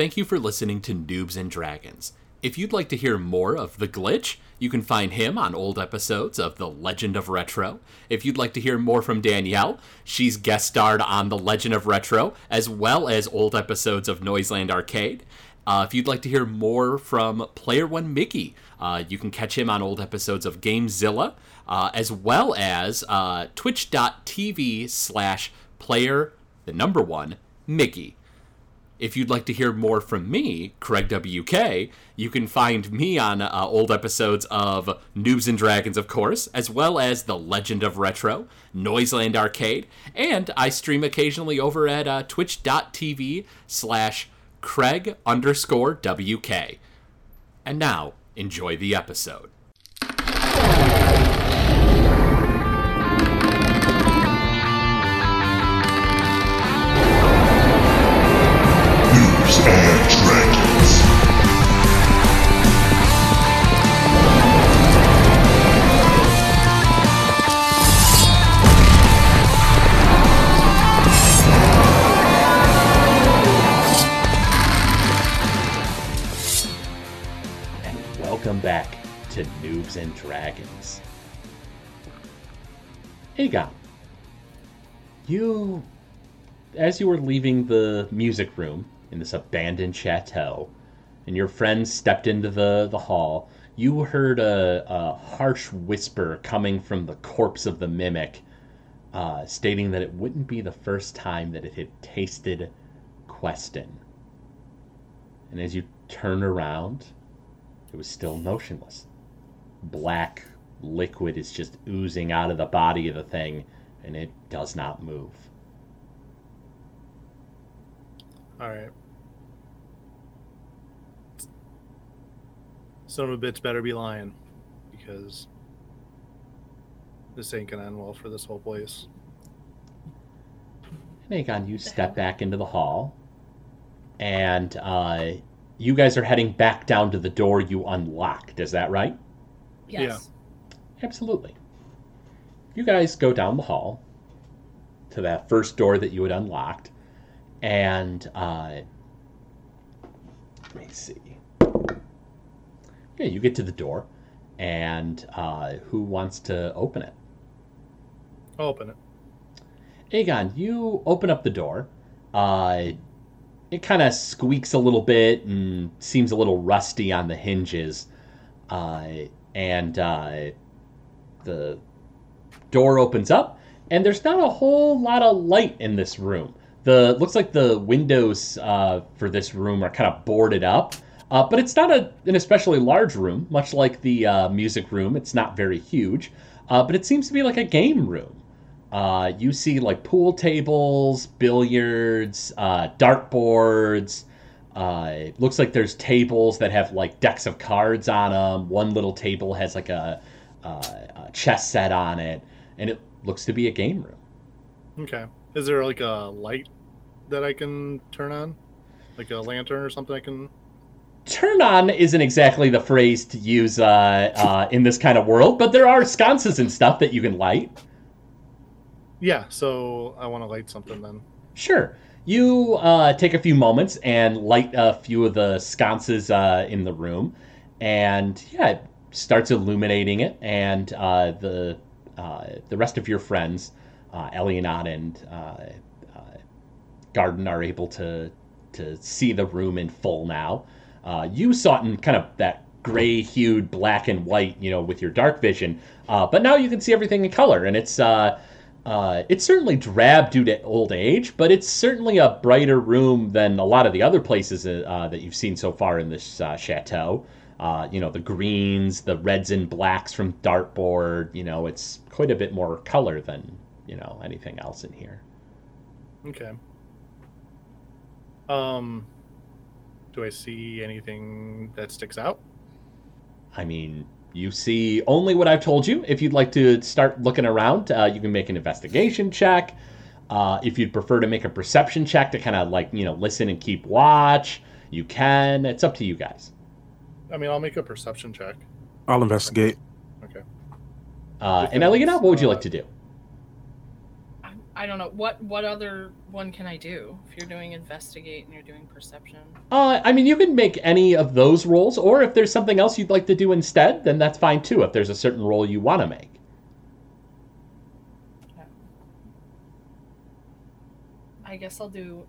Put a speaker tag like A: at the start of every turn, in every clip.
A: Thank you for listening to Noobs and Dragons. If you'd like to hear more of The Glitch, you can find him on old episodes of The Legend of Retro. If you'd like to hear more from Danielle, she's guest starred on The Legend of Retro, as well as old episodes of Noiseland Arcade. Uh, if you'd like to hear more from Player One Mickey, uh, you can catch him on old episodes of Gamezilla, uh, as well as uh, twitch.tv slash player, the number one, Mickey. If you'd like to hear more from me, Craig WK, you can find me on uh, old episodes of Noobs and Dragons, of course, as well as The Legend of Retro, Noiseland Arcade, and I stream occasionally over at uh, twitch.tv slash Craig underscore WK. And now, enjoy the episode. Back to Noobs and Dragons. Aegon, you, as you were leaving the music room in this abandoned chateau, and your friends stepped into the, the hall, you heard a, a harsh whisper coming from the corpse of the mimic, uh, stating that it wouldn't be the first time that it had tasted Queston. And as you turn around, it was still motionless. Black liquid is just oozing out of the body of the thing, and it does not move.
B: All right. Son of a bitch better be lying, because this ain't gonna end well for this whole place.
A: Aegon, you step back into the hall, and uh, you guys are heading back down to the door you unlocked. Is that right?
C: Yes.
A: Absolutely. You guys go down the hall to that first door that you had unlocked, and uh, let me see. Yeah, you get to the door, and uh, who wants to open it?
B: I'll open it.
A: Aegon, you open up the door. Uh, it kind of squeaks a little bit and seems a little rusty on the hinges. Uh, and uh, the door opens up, and there's not a whole lot of light in this room. The looks like the windows uh, for this room are kind of boarded up, uh, but it's not a, an especially large room. Much like the uh, music room, it's not very huge, uh, but it seems to be like a game room. Uh, you see like pool tables, billiards, uh, dartboards. Uh, it looks like there's tables that have like decks of cards on them. One little table has like a, uh, a chess set on it, and it looks to be a game room.
B: Okay. Is there like a light that I can turn on? Like a lantern or something I can
A: Turn on isn't exactly the phrase to use uh, uh, in this kind of world, but there are sconces and stuff that you can light.
B: Yeah, so I want to light something then.
A: Sure. You uh, take a few moments and light a few of the sconces uh, in the room, and yeah, it starts illuminating it. And uh, the uh, the rest of your friends, uh, and uh, uh, Garden, are able to to see the room in full now. You saw it in kind of that gray-hued black and white, you know, with your dark vision, but now you can see everything in color, and it's. Uh, uh, it's certainly drab due to old age, but it's certainly a brighter room than a lot of the other places uh, that you've seen so far in this uh, chateau. Uh, you know, the greens, the reds and blacks from dartboard. You know, it's quite a bit more color than you know anything else in here.
B: Okay. Um, do I see anything that sticks out?
A: I mean, you see only what I've told you. If you'd like to start looking around, uh, you can make an investigation check. Uh, if you'd prefer to make a perception check to kind of like you know listen and keep watch, you can. It's up to you guys.
B: I mean, I'll make a perception check.
D: I'll investigate.
B: Okay.
A: Uh, and Eliana, what would you like to do?
C: I, I don't know what what other one can I do if you're doing investigate and you're doing perception.
A: Uh, I mean, you can make any of those rolls, or if there's something else you'd like to do instead, then that's fine too. If there's a certain roll you want to make.
C: I guess I'll do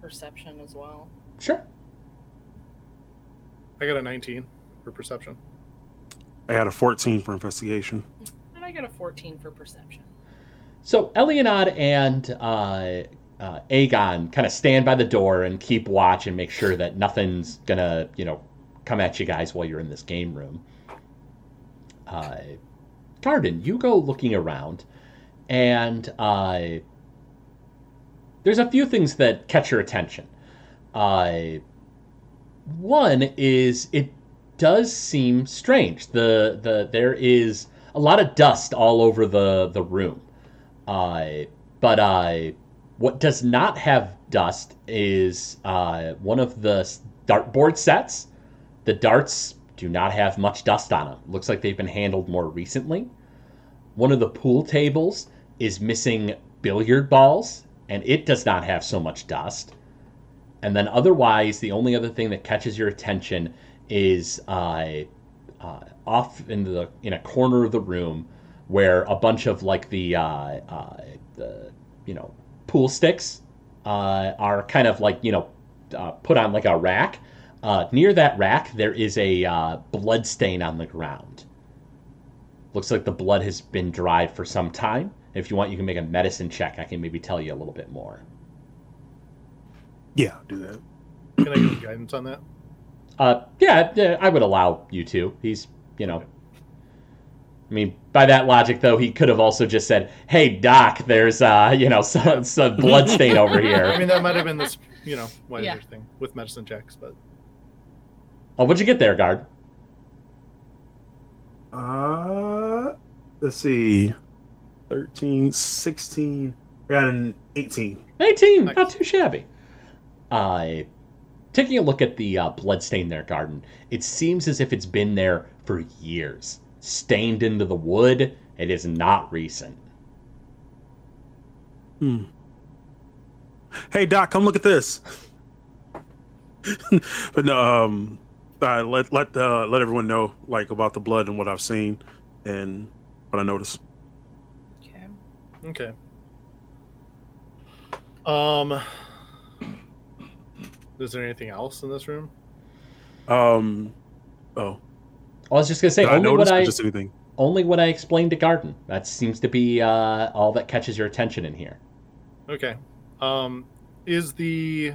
C: perception as well.
A: Sure.
B: I got a 19 for perception.
D: I had a 14 for investigation.
C: And I got a 14 for perception.
A: So Elianad and uh, uh, Aegon kind of stand by the door and keep watch and make sure that nothing's gonna, you know, come at you guys while you're in this game room. Uh, Garden, you go looking around, and uh, there's a few things that catch your attention. Uh, one is it does seem strange. The the there is a lot of dust all over the the room. Uh, but uh, what does not have dust is uh, one of the dartboard sets. The darts do not have much dust on them. Looks like they've been handled more recently. One of the pool tables is missing billiard balls, and it does not have so much dust. And then otherwise, the only other thing that catches your attention is uh, uh, off in the in a corner of the room where a bunch of like the uh, uh, the you know pool sticks uh, are kind of like you know uh, put on like a rack. Uh, near that rack, there is a uh, blood stain on the ground. Looks like the blood has been dried for some time. If you want, you can make a medicine check. I can maybe tell you a little bit more.
D: Yeah, do that.
B: Can I get guidance on that?
A: Uh, yeah, yeah, I would allow you to. He's, you know. I mean, by that logic, though, he could have also just said, "Hey, Doc, there's, uh, you know, some, some blood stain over here."
B: I mean, that might have been this, you know, wiser
C: Yeah.
B: thing with medicine checks, but
A: Oh, what'd you get there, guard?
D: Uh, let's see. 13, 16. I got an 18.
A: 18,
B: Nice.
A: not too shabby. Uh, taking a look at the uh, bloodstain there, garden, it seems as if it's been there for years. Stained into the wood, it is not recent.
D: Hmm. Hey, Doc, come look at this. but no, um, uh, let let uh, let everyone know like about the blood and what I've seen and what I noticed.
C: Okay.
B: okay. Um, is there anything else in this room?
D: Um, oh,
A: I was just gonna say
D: did I
A: only
D: notice
A: what I
D: just anything?
A: only what I explained to Garden. That seems to be uh, all that catches your attention in here.
B: Okay. Um, is the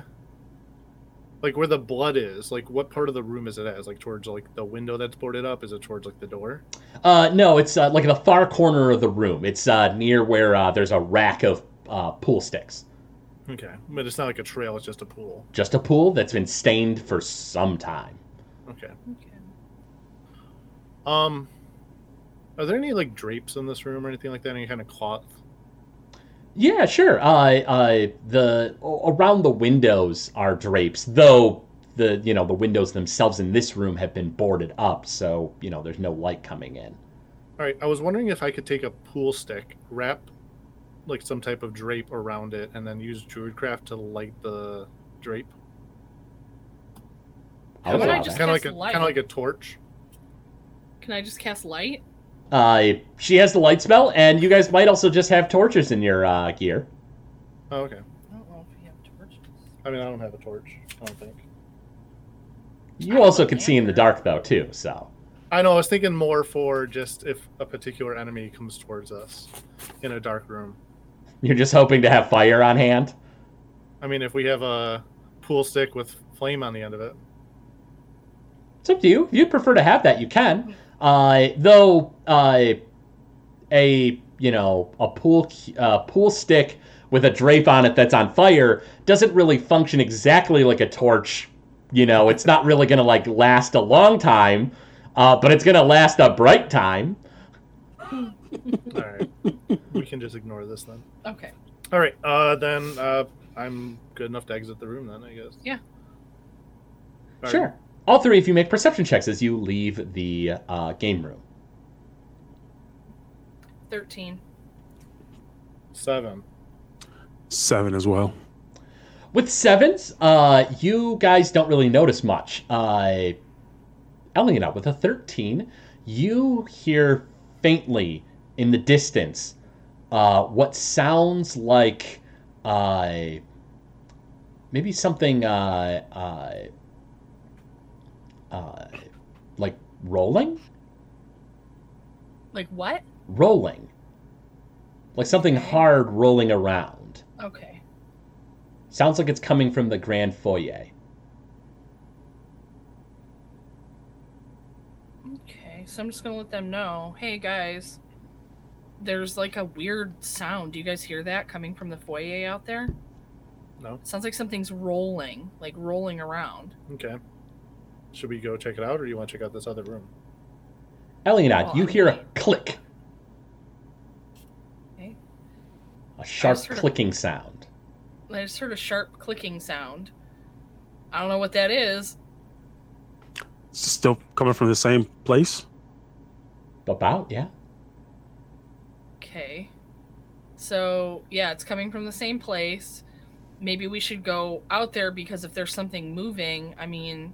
B: like where the blood is? Like, what part of the room is it at? Is like towards like the window that's boarded up? Is it towards like the door?
A: Uh, no, it's uh, like in the far corner of the room. It's uh, near where uh, there's a rack of uh, pool sticks.
B: Okay, but it's not like a trail; it's just a pool.
A: Just a pool that's been stained for some time.
B: Okay.
C: Okay.
B: Um, are there any like drapes in this room or anything like that? Any kind of cloth?
A: Yeah, sure. Uh, uh, the around the windows are drapes, though the you know the windows themselves in this room have been boarded up, so you know there's no light coming in.
B: All right, I was wondering if I could take a pool stick, wrap like some type of drape around it, and then use Druidcraft to light the drape.
A: I'll
C: How about I just.
B: Kind of like a kind of like a torch.
C: Can I just cast light?
A: Uh, she has the light spell, and you guys might also just have torches in your uh, gear.
B: Oh, okay.
C: I don't know if we have torches.
B: I mean, I don't have a torch. I don't think.
A: You also can see in the dark though too. So
B: I know. I was thinking more for just if a particular enemy comes towards us in a dark room.
A: you're just hoping to have fire on hand.
B: I mean, if we have a pool stick with flame on the end of it.
A: It's up to you. If you'd prefer to have that, you can. Uh, though uh, a you know a pool uh, pool stick with a drape on it that's on fire doesn't really function exactly like a torch. You know, it's not really going to like last a long time, uh, but it's going to last a bright time.
B: All right, we can just ignore this then.
C: Okay.
B: All right, uh, then uh, I'm good enough to exit the room then, I guess.
C: Yeah.
B: All right.
A: Sure. All three of you make perception checks as you leave the uh, game room.
C: 13.
B: Seven.
D: Seven as well.
A: With sevens, uh, you guys don't really notice much. Uh, Elena, with a 13, you hear faintly in the distance uh, what sounds like uh, maybe something uh, uh, like rolling?
C: Like what?
A: Rolling. Like something hard rolling around.
C: Okay.
A: Sounds like it's coming from the grand foyer.
C: Okay. So I'm just gonna let them know. Hey guys, there's like a weird sound. Do you guys hear that coming from the foyer out there?
B: No.
C: Sounds like something's rolling, like rolling around.
B: Okay. Should we go check it out, or do you want to check out this other room?
A: Elianad,
C: Oh,
A: you
C: I'm
A: hear a click.
C: Okay.
A: A sharp
C: just heard a-
A: clicking sound.
C: I just heard a sharp clicking sound. I don't know what that is.
D: It's still coming from the same place.
A: About, yeah.
C: Okay. So, yeah, it's coming from the same place. Maybe we should go out there because if there's something moving, I mean,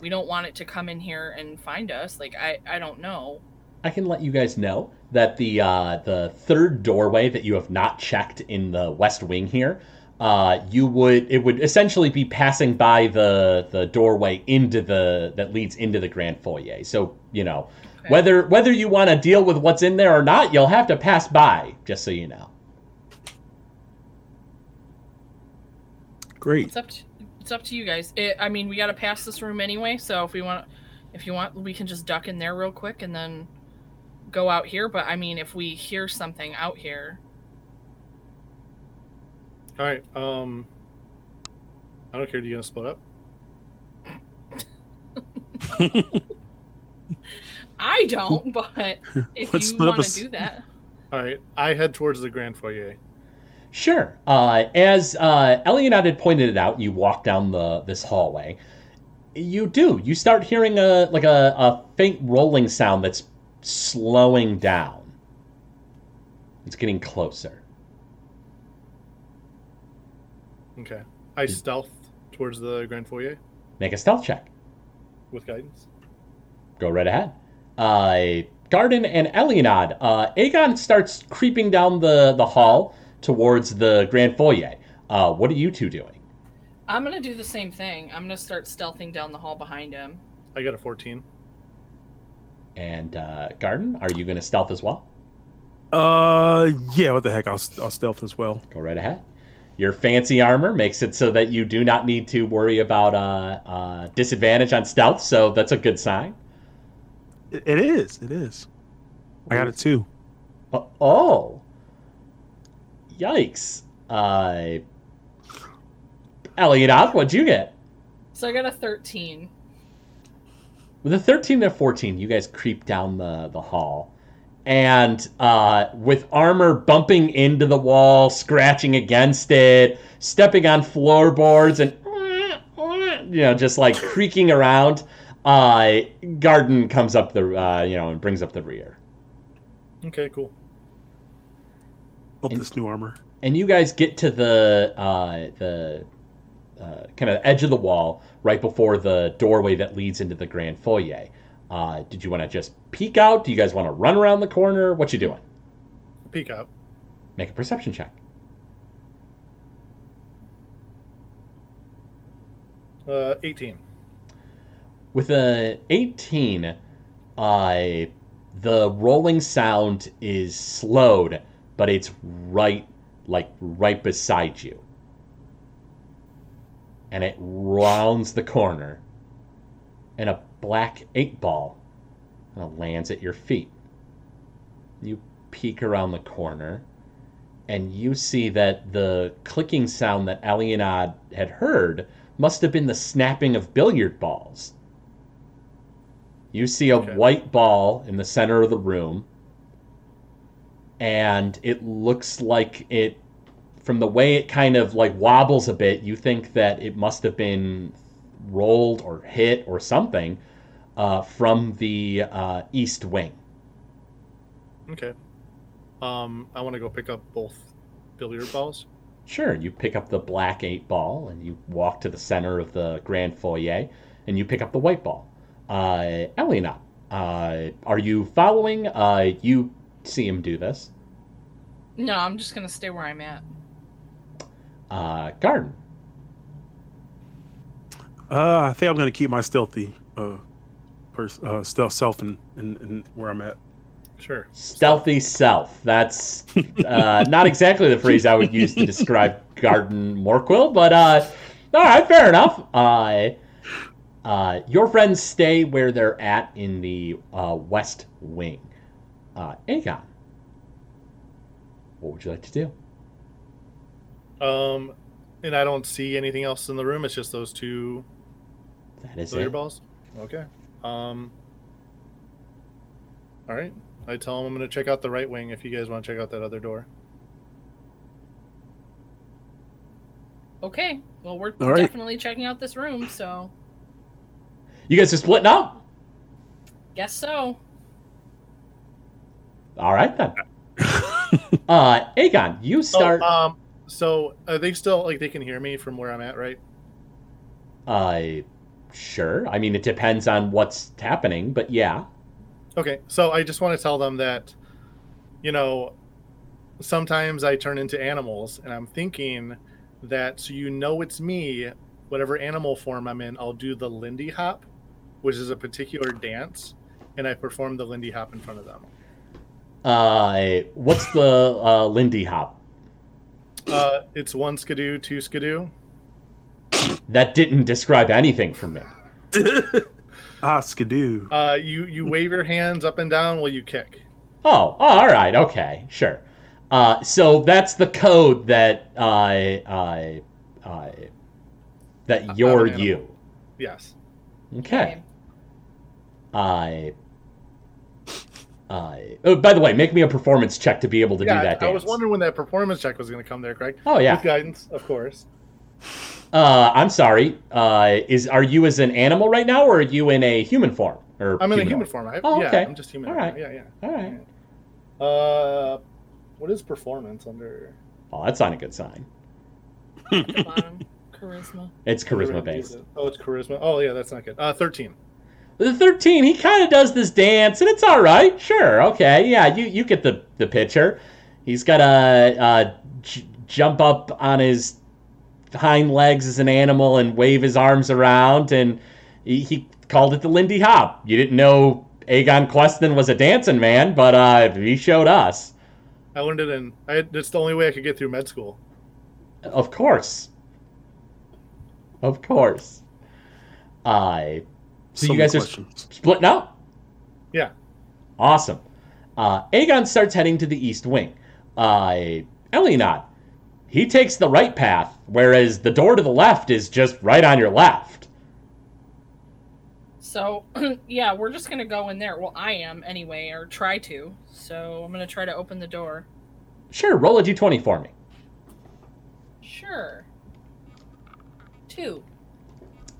C: we don't want it to come in here and find us. Like, I, I don't know.
A: I can let you guys know that the uh, the third doorway that you have not checked in the west wing here, uh, you would it would essentially be passing by the the doorway into the that leads into the grand foyer. So you know
C: Okay.
A: whether whether you want to deal with what's in there or not, you'll have to pass by. Just so you know.
D: Great.
C: It's up to, it's up to you guys. It, I mean, we got to pass this room anyway, so if we want if you want, we can just duck in there real quick and then go out here, but I mean, if we hear something out here,
B: All right. Um. I don't care. Do you gonna split up?
C: I don't, but if
D: Let's
C: you want to do that.
B: All right. I head towards the grand foyer.
A: Sure. Uh, as uh, had pointed it out, you walk down the this hallway. You do. You start hearing a like a, a faint rolling sound that's slowing down. It's getting closer.
B: Okay. I stealth towards the grand foyer
A: Make a stealth check.
B: with guidance.
A: Go right ahead. Uh, Garden and Elionad. Uh, Aegon starts creeping down the, the hall towards the grand foyer. Uh, what are you two doing?
C: I'm gonna do the same thing. I'm gonna start stealthing down the hall behind him.
B: I got a 14.
A: And uh, Garden, are you going to stealth as well?
D: Uh, yeah. What the heck? I'll, I'll stealth as well.
A: Go right ahead. Your fancy armor makes it so that you do not need to worry about uh, uh, disadvantage on stealth, so that's a good sign.
D: It, it is. It is. I got a too.
A: Uh, oh, yikes! Uh, Elliot, what'd you get?
C: So I got a 13.
A: With a 13 and a 14, you guys creep down the, the hall. And uh, with armor bumping into the wall, scratching against it, stepping on floorboards, and you know, just like creaking around, uh, Garden comes up the uh, you know and brings up the rear.
B: Okay, cool.
D: Hope
A: And-
D: this new armor.
A: and you guys get to the uh, the uh, kind of edge of the wall right before the doorway that leads into the grand foyer. Uh, did you want to just peek out? Do you guys want to run around the corner? What you doing?
B: Peek out.
A: Make a perception check.
B: Uh, 18.
A: With a 18, uh, the rolling sound is slowed, but it's right, like right beside you. And it rounds the corner, and a black eight ball kind of lands at your feet. You peek around the corner, and you see that the clicking sound that Alienad had heard must have been the snapping of billiard balls. You see a
B: Okay.
A: white ball in the center of the room, and it looks like it, from the way it kind of like wobbles a bit, you think that it must have been rolled or hit or something uh, from the uh, east wing.
B: Okay. Um, I want to go pick up both billiard balls.
A: Sure, you pick up the black eight ball and you walk to the center of the grand foyer and you pick up the white ball. Uh, Elena, uh, are you following? Uh, you see him do this.
C: No, I'm just gonna stay where I'm at.
A: Uh, Garden,
D: Uh, I think I'm gonna keep my stealthy uh, pers- uh stealth self in, in, in where I'm at.
B: Sure.
A: stealthy self. That's uh, not exactly the phrase I would use to describe Garden Morquill, but uh, all right, fair enough. Uh, uh, your friends stay where they're at in the uh, west wing. Uh, Aegon, what would you like to do?
B: Um, and I don't see anything else in the room. It's just those two
A: That is
B: billiard
A: it.
B: balls. Okay. Um. All right. I tell them I'm going to check out the right wing if you guys want to check out that other door.
C: Okay. Well, we're
D: All right.
C: definitely checking out this room, so
A: You guys are splitting up.
C: guess so.
A: All right then. uh, Aegon, you start.
B: Oh, um. So are they still like they can hear me from where I'm at, right?
A: Uh, sure. I mean, it depends on what's happening, but yeah.
B: Okay, so I just want to tell them that, you know, sometimes I turn into animals, and I'm thinking that so you know it's me, whatever animal form I'm in, I'll do the Lindy Hop, which is a particular dance, and I perform the Lindy Hop in front of them.
A: Uh, what's the uh, Lindy Hop?
B: Uh, it's one skidoo, two skidoo.
A: That didn't describe anything for me.
D: ah, skidoo.
B: Uh, you you wave your hands up and down while you kick.
A: Oh, oh, all right, okay, sure. Uh, so that's the code that I I I that you're
B: an
A: you.
B: Yes.
A: Okay. I. I. Oh, by the way, make me a performance check to be able to
B: yeah,
A: do that
B: I, I was wondering when that performance check was going to come there, Craig.
A: Oh yeah.
B: With guidance, of course.
A: Uh, I'm sorry. Uh, is are you as an animal right now, or are you in a human form? Or
B: I'm in a human form. I,
A: Oh,
B: yeah,
A: okay.
B: I'm just human.
A: All
B: right
A: right.
B: Yeah, yeah.
A: All right.
B: Uh, what is performance under?
A: Oh, that's not a good sign.
C: At the bottom, charisma.
A: It's charisma based.
B: Oh, it's charisma. Oh, yeah, that's not good. Uh, thirteen.
A: The 13, he kind of does this dance, and it's all right. Sure, okay, yeah, you, you get the, the picture. He's got to uh, j- jump up on his hind legs as an animal and wave his arms around, and he, he called it the Lindy Hop. You didn't know Aegon Queston was a dancing man, but uh, he showed us.
B: I learned it in. I, that's the only way I could get through med school.
A: Of course. Of course. Uh, so, you
D: many
A: guys are
D: questions.
A: splitting up?
B: Yeah.
A: Awesome. Uh, Aegon starts heading to the east wing. Uh, Elionot, he takes the right path, whereas the door to the left is just right on your left.
C: So, yeah, we're just gonna go in there. Well, I am anyway, or try to. So I'm gonna try to open the door.
A: Sure, roll a d20 for me.
C: Sure. Two.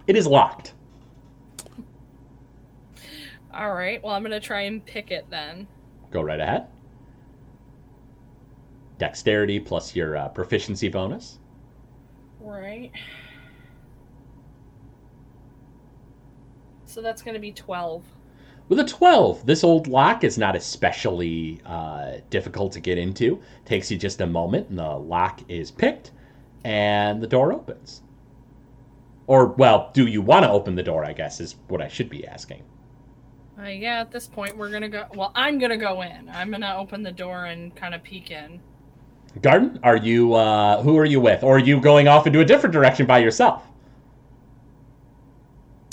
A: It is locked.
C: All right. Well, I'm gonna try and pick it then.
A: Go right ahead. Dexterity plus your uh, proficiency bonus.
C: Right. So that's gonna be twelve.
A: With a 12, this old lock is not especially uh, difficult to get into. Takes you just a moment, and the lock is picked, and the door opens. Or, well, do you want to open the door, I guess, is what I should be asking.
C: Uh, yeah. At this point, we're gonna go. Well, I'm gonna go in. I'm gonna open the door and kind of peek in.
A: Garden, are you, uh, who are you with? Or are you going off into a different direction by yourself?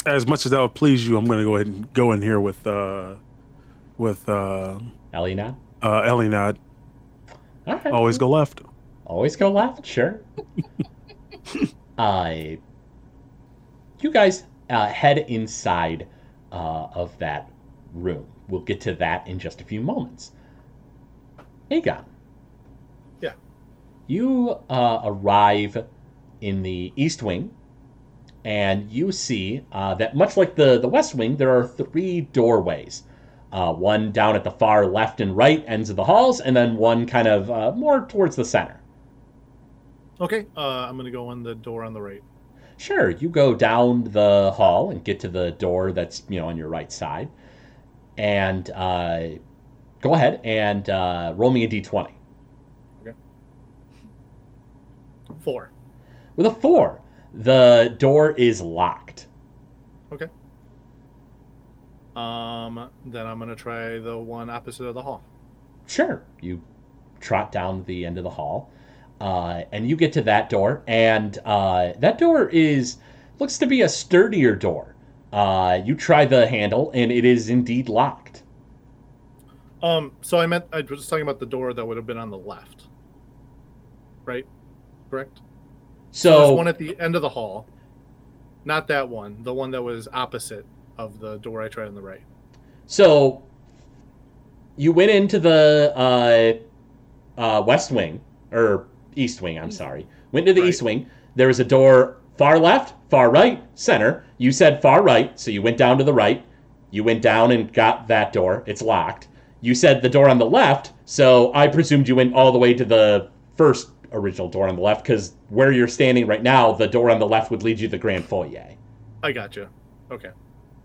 D: As much as that would please you, I'm going to go ahead and go in here with uh, with uh,
A: Elena?
D: uh, Elinad.
A: All right.
D: Always go left.
A: Always go left, sure. uh, you guys uh, head inside uh, of that room. We'll get to that in just a few moments. Aegon.
B: Yeah.
A: You uh, arrive in the East Wing, and you see uh, that much like the, the West Wing, there are three doorways. Uh, one down at the far left and right ends of the halls, and then one kind of uh, more towards the center.
B: Okay, uh, I'm gonna go in the door on the right.
A: Sure, you go down the hall and get to the door that's you know on your right side, and uh, go ahead and uh, roll me a d20 Okay.
B: Four.
A: with a four. The door is locked.
B: Okay. Um, then I'm gonna try the one opposite of the hall.
A: Sure, you trot down the end of the hall, uh, and you get to that door, and uh, that door is looks to be a sturdier door. Uh, you try the handle, and it is indeed locked.
B: Um, so I meant I was just talking about the door that would have been on the left. Right? Correct?
A: So
B: There's one at the end of the hall. Not that one. The one that was opposite of the door I tried on the right.
A: So you went into the uh, uh, west wing or east wing. I'm sorry. Went to the
B: Right.
A: east wing. There was a door far left, far right, center. You said far right, so you went down to the right. You went down and got that door. It's locked. You said the door on the left, so I presumed you went all the way to the first original door on the left because where you're standing right now, the door on the left would lead you to the grand foyer.
B: I got you. Okay.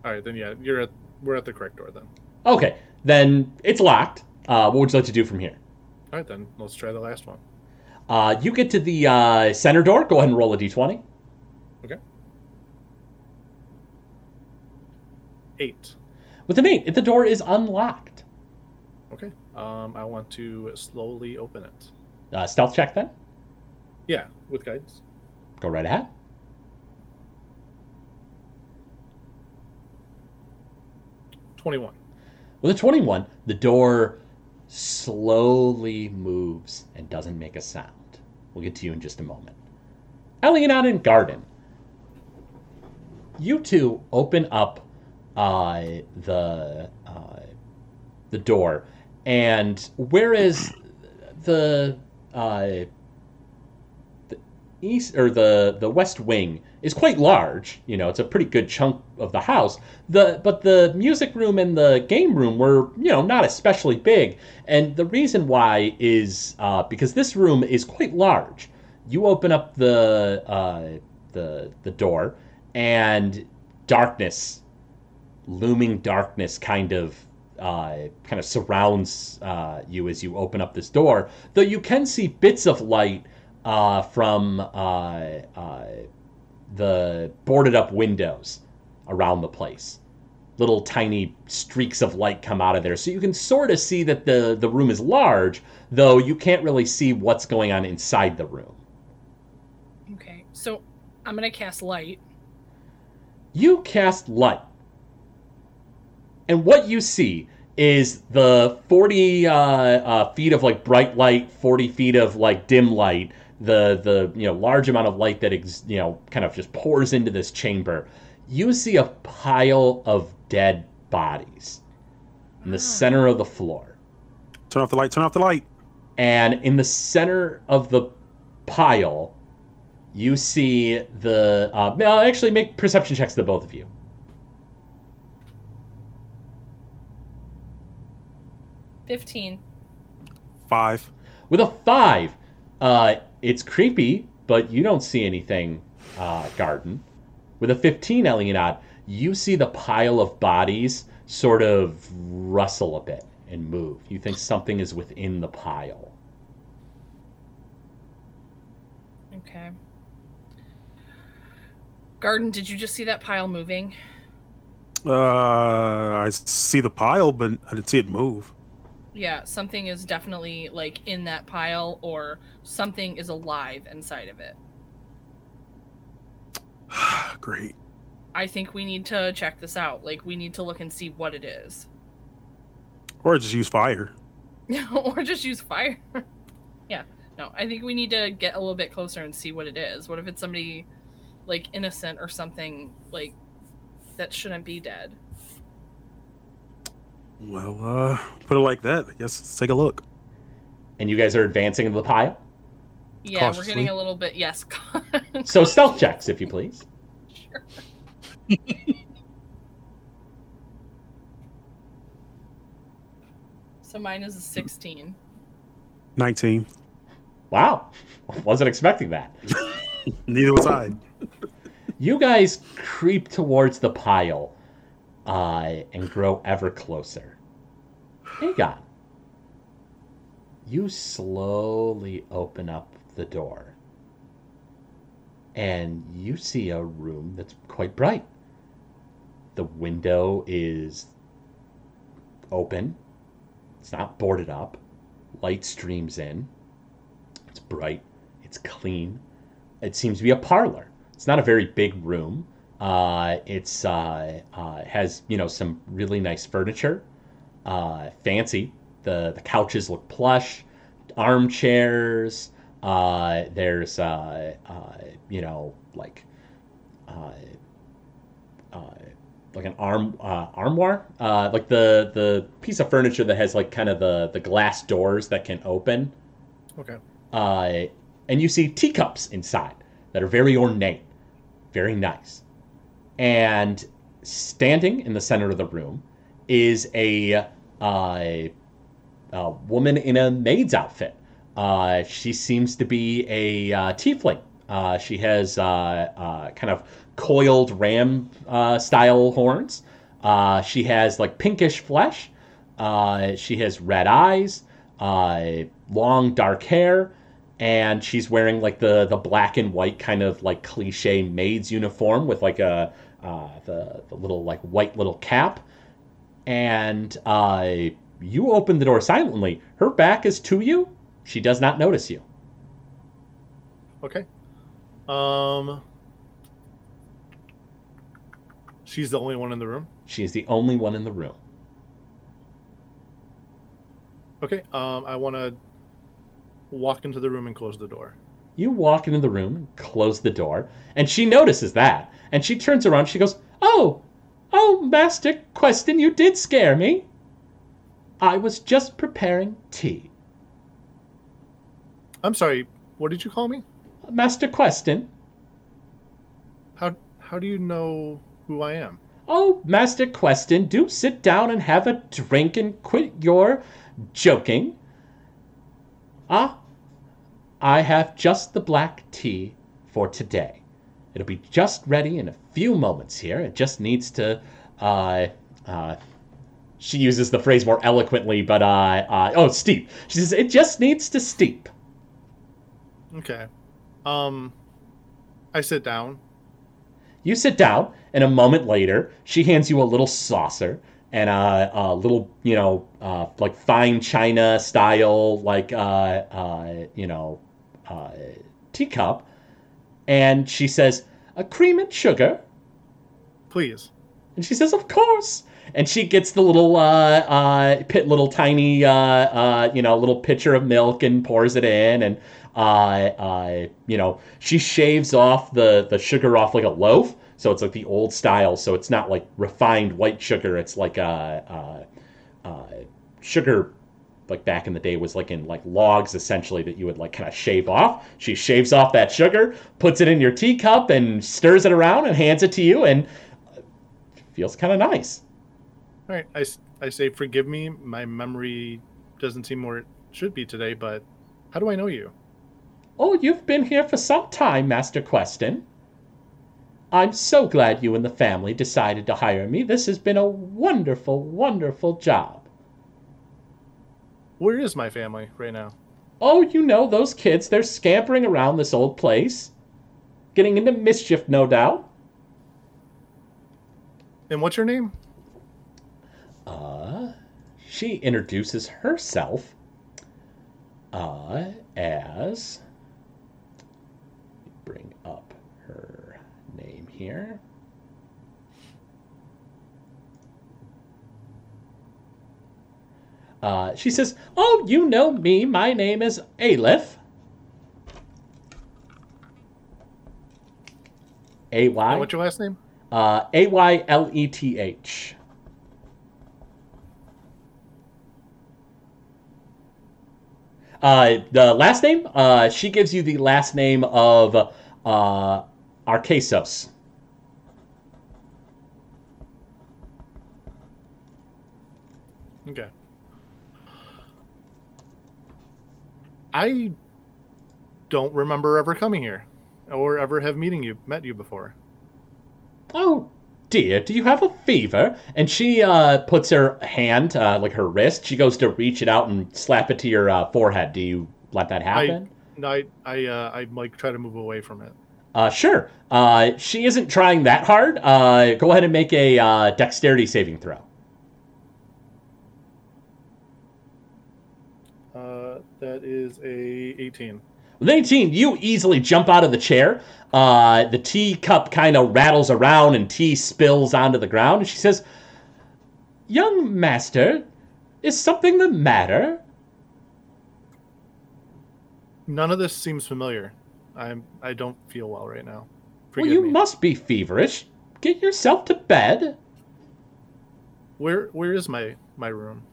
B: All right, then yeah, you're at we're at the correct door then.
A: Okay, then it's locked. Uh, what would you like to do from here?
B: All right, then let's try the last one.
A: Uh, you get to the uh, center door. Go ahead and roll a d20.
B: Eight.
A: With an eight, the door is unlocked.
B: Okay. Um, I want to slowly open it.
A: Uh, stealth check then.
B: Yeah, with guidance.
A: Go right ahead.
B: Twenty-one.
A: With a 21, the door slowly moves and doesn't make a sound. We'll get to you in just a moment. Elianat and Garden. You two open up uh, the uh, the door, and whereas the uh, the east or the the west wing is quite large, you know, it's a pretty good chunk of the house. The but the music room and the game room were you know not especially big, and the reason why is uh, because this room is quite large. You open up the uh, the the door, and darkness, looming darkness, kind of uh, kind of surrounds uh, you as you open up this door. Though you can see bits of light uh, from uh, uh, the boarded up windows around the place. Little tiny streaks of light come out of there, so you can sort of see that the the room is large, though you can't really see what's going on inside the room.
C: Okay, so I'm gonna cast light.
A: You cast light. And what you see is the 40 uh, uh, feet of like bright light, 40 feet of like dim light, the the you know large amount of light that ex, you know kind of just pours into this chamber. You see a pile of dead bodies in the center of the floor.
D: Turn off the light. Turn off the light.
A: And in the center of the pile, you see the. Uh, well, actually, make perception checks to both of you.
C: Fifteen.
D: Five.
A: With a five, uh, it's creepy, but you don't see anything, uh, Garden. With a 15, Elianat, you see the pile of bodies sort of rustle a bit and move. You think something is within the pile.
C: Okay. Garden, did you just see that pile moving?
D: Uh, I see the pile, but I didn't see it move.
C: Yeah, something is definitely like in that pile, or something is alive inside of it.
D: Great.
C: I think we need to check this out. Like, we need to look and see what it is,
D: Or just use fire.
C: or just use fire. yeah, no, I think we need to get a little bit closer and see what it is. What if it's somebody like innocent or something like that shouldn't be dead?
D: Well, uh, put it like that. I guess let's take a look.
A: And you guys are advancing into the pile.
C: Yeah, we're getting a little bit yes.
A: So stealth checks, if you please. Sure.
C: so mine is a sixteen.
D: 19.
A: Wow, wasn't expecting that.
D: Neither was I.
A: You guys creep towards the pile uh, and grow ever closer. Aegon, you slowly open up the door and you see a room that's quite bright. The window is open, it's not boarded up, light streams in, it's bright, it's clean. It seems to be a parlor. It's not a very big room. Uh, it's uh, uh, has you know some really nice furniture, uh, fancy. The the couches look plush, armchairs. Uh, there's uh, uh, you know like uh, uh, like an arm uh, armoire, uh, like the the piece of furniture that has like kind of the the glass doors that can open.
B: Okay.
A: Uh, and you see teacups inside that are very ornate, very nice. And standing in the center of the room is a, uh, a woman in a maid's outfit. Uh, she seems to be a uh, tiefling. Uh, she has uh, uh, kind of coiled ram uh, style horns. She has like pinkish flesh. She has red eyes, long dark hair, and she's wearing like the the black and white kind of like cliche maid's uniform with like a uh, the the little like white little cap. And uh, you open the door silently. Her back is to you. She does not notice you.
B: Okay. Um. She's the only one in the room.
A: She's the only one in the room.
B: Okay. Um. I want to walk into the room and close the door.
A: You walk into the room and close the door, and she notices that. And she turns around, she goes, Oh, oh, Master Queston, you did scare me. I was just preparing tea.
B: I'm sorry. What did you call me?
A: Master Queston,
B: How How do you know who I am?
A: oh, Master Queston, do sit down and have a drink and quit your joking. Ah, I have just the black tea for today. It'll be just ready in a few moments here. It just needs to, uh, uh, she uses the phrase more eloquently, but, uh, uh, oh, steep. She says, it just needs to steep.
B: Okay. Um. I sit down.
A: You sit down, and a moment later, she hands you a little saucer and a, a little, you know, uh, like fine china style, like, uh, uh, you know, uh, teacup. And she says, a cream and sugar.
B: Please.
A: And she says, of course. And she gets the little, uh, uh, pit, little tiny, uh, uh, you know, little pitcher of milk and pours it in. And, uh, uh, you know, she shaves off the, the sugar off like a loaf. So it's like the old style. So it's not like refined white sugar. It's like, uh, uh, uh, sugar like back in the day was like in like logs essentially that you would like kind of shave off. She shaves off that sugar, puts it in your teacup and stirs it around and hands it to you and uh, feels kind of nice.
B: All right, I, I say, forgive me. My memory doesn't seem where it should be today, but how do I know you?
A: Oh, you've been here for some time, Master Queston. I'm so glad you and the family decided to hire me. This has been a wonderful, wonderful job.
B: Where is my family right now?
A: Oh, you know those kids, they're scampering around this old place. Getting into mischief, no doubt.
B: And what's your name?
A: Uh, she introduces herself uh, as. Bring up her name here. Uh, she says, Oh, you know me. My name is Ayleth. A Y
B: what's your last name?
A: uh, A Y L E T H. Uh, the last name, uh, she gives you the last name of uh.
B: Okay. I don't remember ever coming here or ever have meeting you met you before.
A: Oh dear, do you have a fever? And she uh, puts her hand, uh, like her wrist, she goes to reach it out and slap it to your uh, forehead. Do you let that happen?
B: No, I I uh, I like try to move away from it.
A: Uh, sure. Uh, she isn't trying that hard. Uh, go ahead and make a uh, dexterity saving throw.
B: Uh, that is a 18.
A: With 18, you easily jump out of the chair. Uh, the teacup kind of rattles around and tea spills onto the ground. And she says, Young master, is something the matter?
B: None of this seems familiar. I'm I don't feel well right now.
A: well, you
B: me.
A: must be feverish. Get yourself to bed.
B: Where where is my my room?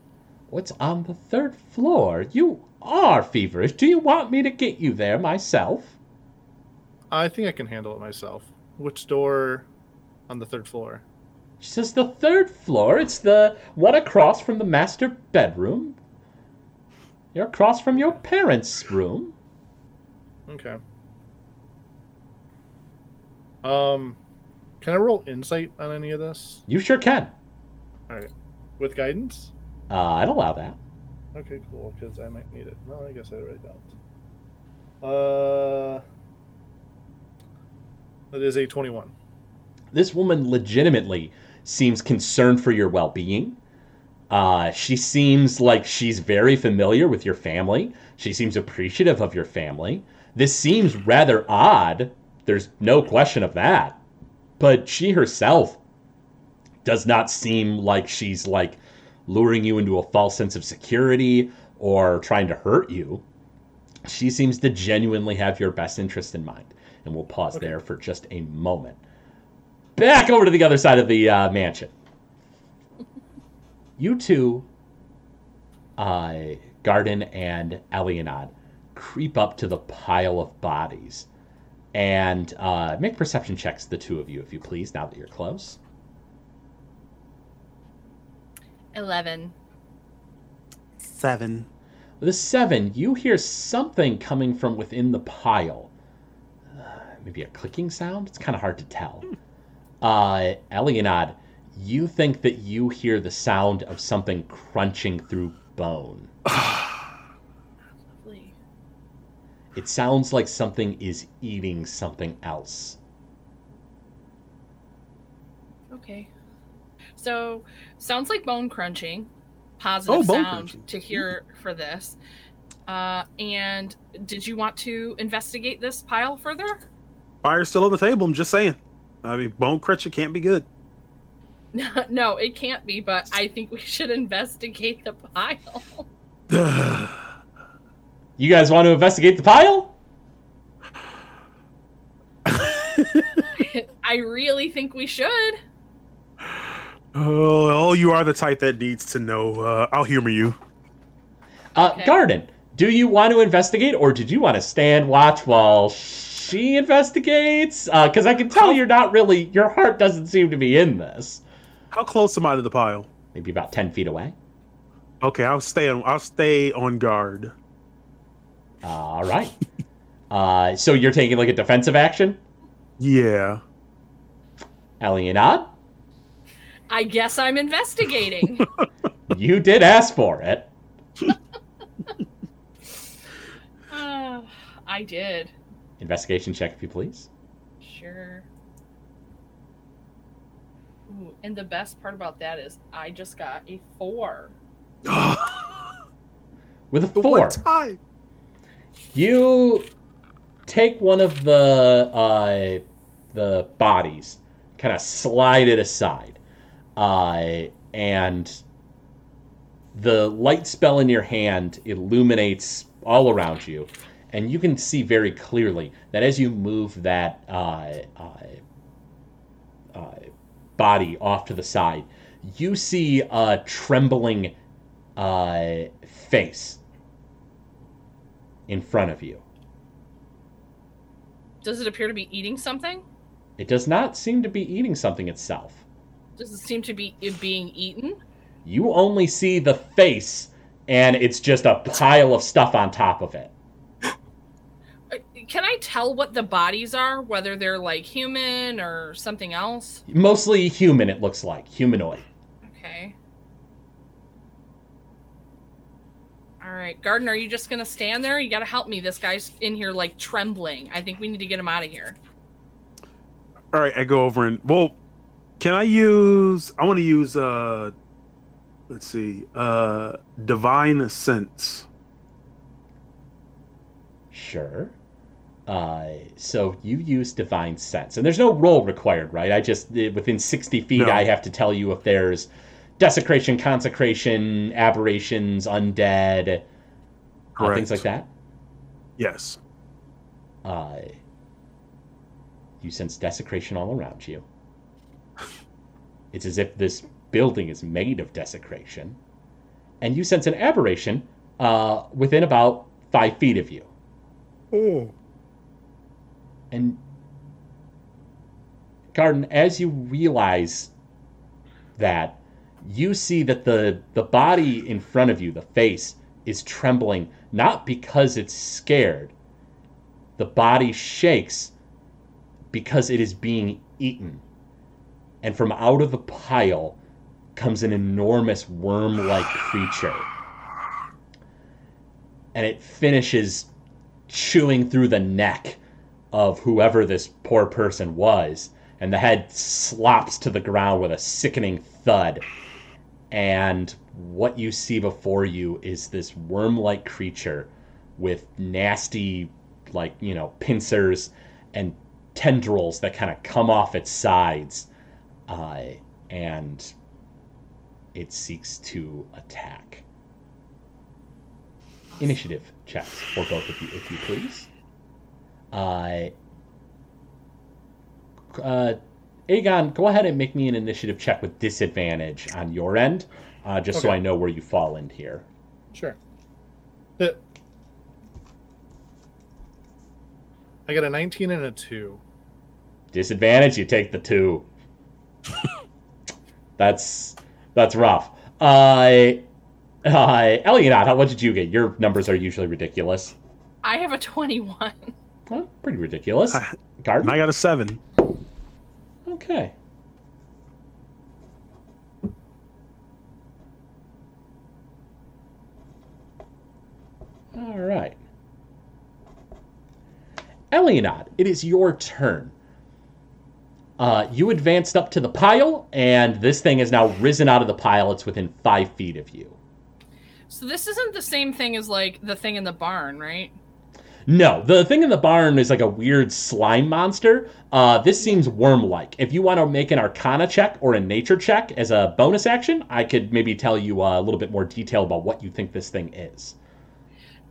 A: What's on the third floor? You are feverish. Do you want me to get you there myself?
B: I think I can handle it myself. Which door on the third floor?
A: She says, The third floor. It's the one across from the master bedroom. You're across from your parents' room.
B: Okay. Um can I roll insight on any of this?
A: You sure can.
B: All right. With guidance?
A: Uh, I'd allow that.
B: Okay, cool, because I might need it. No, I guess I already don't. Uh that is a 21.
A: This woman legitimately seems concerned for your well being. Uh, she seems like she's very familiar with your family. She seems appreciative of your family. This seems rather odd. There's no question of that. But she herself does not seem like she's like luring you into a false sense of security or trying to hurt you. She seems to genuinely have your best interest in mind. And we'll pause
B: Okay.
A: there for just a moment. Back over to the other side of the uh, mansion. You two, uh, Garden and Elianad, creep up to the pile of bodies and uh, make perception checks, the two of you, if you please, now that you're close.
C: 11.
D: Seven.
A: With a seven, you hear something coming from within the pile. Uh, maybe a clicking sound? It's kind of hard to tell. Uh, Elianad, you think that you hear the sound of something crunching through bone.
C: Lovely.
A: It sounds like something is eating something else.
C: Okay. So, sounds like bone crunching. Positive
D: Oh, bone
C: sound
D: crunching.
C: to hear for this. Uh, and did you want to investigate this pile further?
D: Fire's still on the table. I'm just saying. I mean, bone cruncher can't be good.
C: no, it can't be, but I think we should investigate the pile.
A: You guys want to investigate the pile?
C: I really think we should.
D: Oh, oh, you are the type that needs to know. Uh, I'll humor you.
A: Uh,
C: Okay.
A: Garden, do you want to investigate, or did you want to stand watch while she investigates? Because I can tell you're not really. Your heart doesn't seem to be in this.
D: How close am I to the pile?
A: Maybe about ten feet away.
D: Okay, I'll stay on. I'll stay on guard.
A: All right. uh, so you're taking like a defensive action,
D: Yeah.
A: Elianad?
C: I guess I'm investigating.
A: You did ask for it.
C: uh, I did.
A: Investigation check, if you please.
C: Sure. Ooh, and the best part about that is I just got a four.
A: With a four.
D: What time?
A: You take one of the uh, the bodies, kind of slide it aside, uh, and the light spell in your hand illuminates all around you, and you can see very clearly that as you move that uh, uh, uh, body off to the side, you see a trembling uh, face in front of you.
C: Does it appear to be eating something?
A: It does not seem to be eating something itself.
C: Does it seem to be it being eaten?
A: You only see the face, and it's just a pile of stuff on top of it.
C: Uh, can I tell what the bodies are? Whether they're like human or something else?
A: Mostly human, it looks like humanoid.
C: Okay. All right, Garden, are you just gonna stand there? You gotta help me. This guy's in here like trembling. I think we need to get him out of here.
D: All right, I go over and well, can I use? I want to use. uh Let's see. uh Divine sense.
A: Sure. Uh, so you use divine sense, and there's no roll required, right? I just eh, within 60 feet,
D: No.
A: I have to tell you if there's desecration, consecration, aberrations, undead, uh, things like that.
D: Yes.
A: Uh, you sense desecration all around you. It's as if this building is made of desecration, and you sense an aberration uh, within about five feet of you.
D: Oh.
A: And Garden, as you realize that, you see that the the body in front of you, the face, is trembling not because it's scared. The body shakes because it is being eaten. And from out of the pile comes an enormous worm-like creature. And it finishes chewing through the neck of whoever this poor person was, and the head slops to the ground with a sickening thud. And what you see before you is this worm like creature with nasty, like, you know, pincers and tendrils that kind of come off its sides. Uh, and it seeks to attack. Initiative checks for both of you, if you please. Uh, uh, Aegon, go ahead and make me an initiative check with disadvantage on your end, uh, just so I know where you fall in here.
B: Sure. I got a 19 and a 2.
A: Disadvantage, you take the two. that's that's rough. Uh, uh, Elliot, how what did you get? Your numbers are usually ridiculous.
C: I have a 21.
A: Well, pretty ridiculous.
D: I-
A: Garden.
D: I got a seven.
A: Okay. All right. Eleonod, it is your turn. Uh, you advanced up to the pile, and this thing has now risen out of the pile. It's within five feet of you.
C: So this isn't the same thing as like the thing in the barn, right?
A: No, the thing in the barn is like a weird slime monster. Uh, this seems worm-like. If you want to make an Arcana check or a Nature check as a bonus action, I could maybe tell you uh, a little bit more detail about what you think this thing is.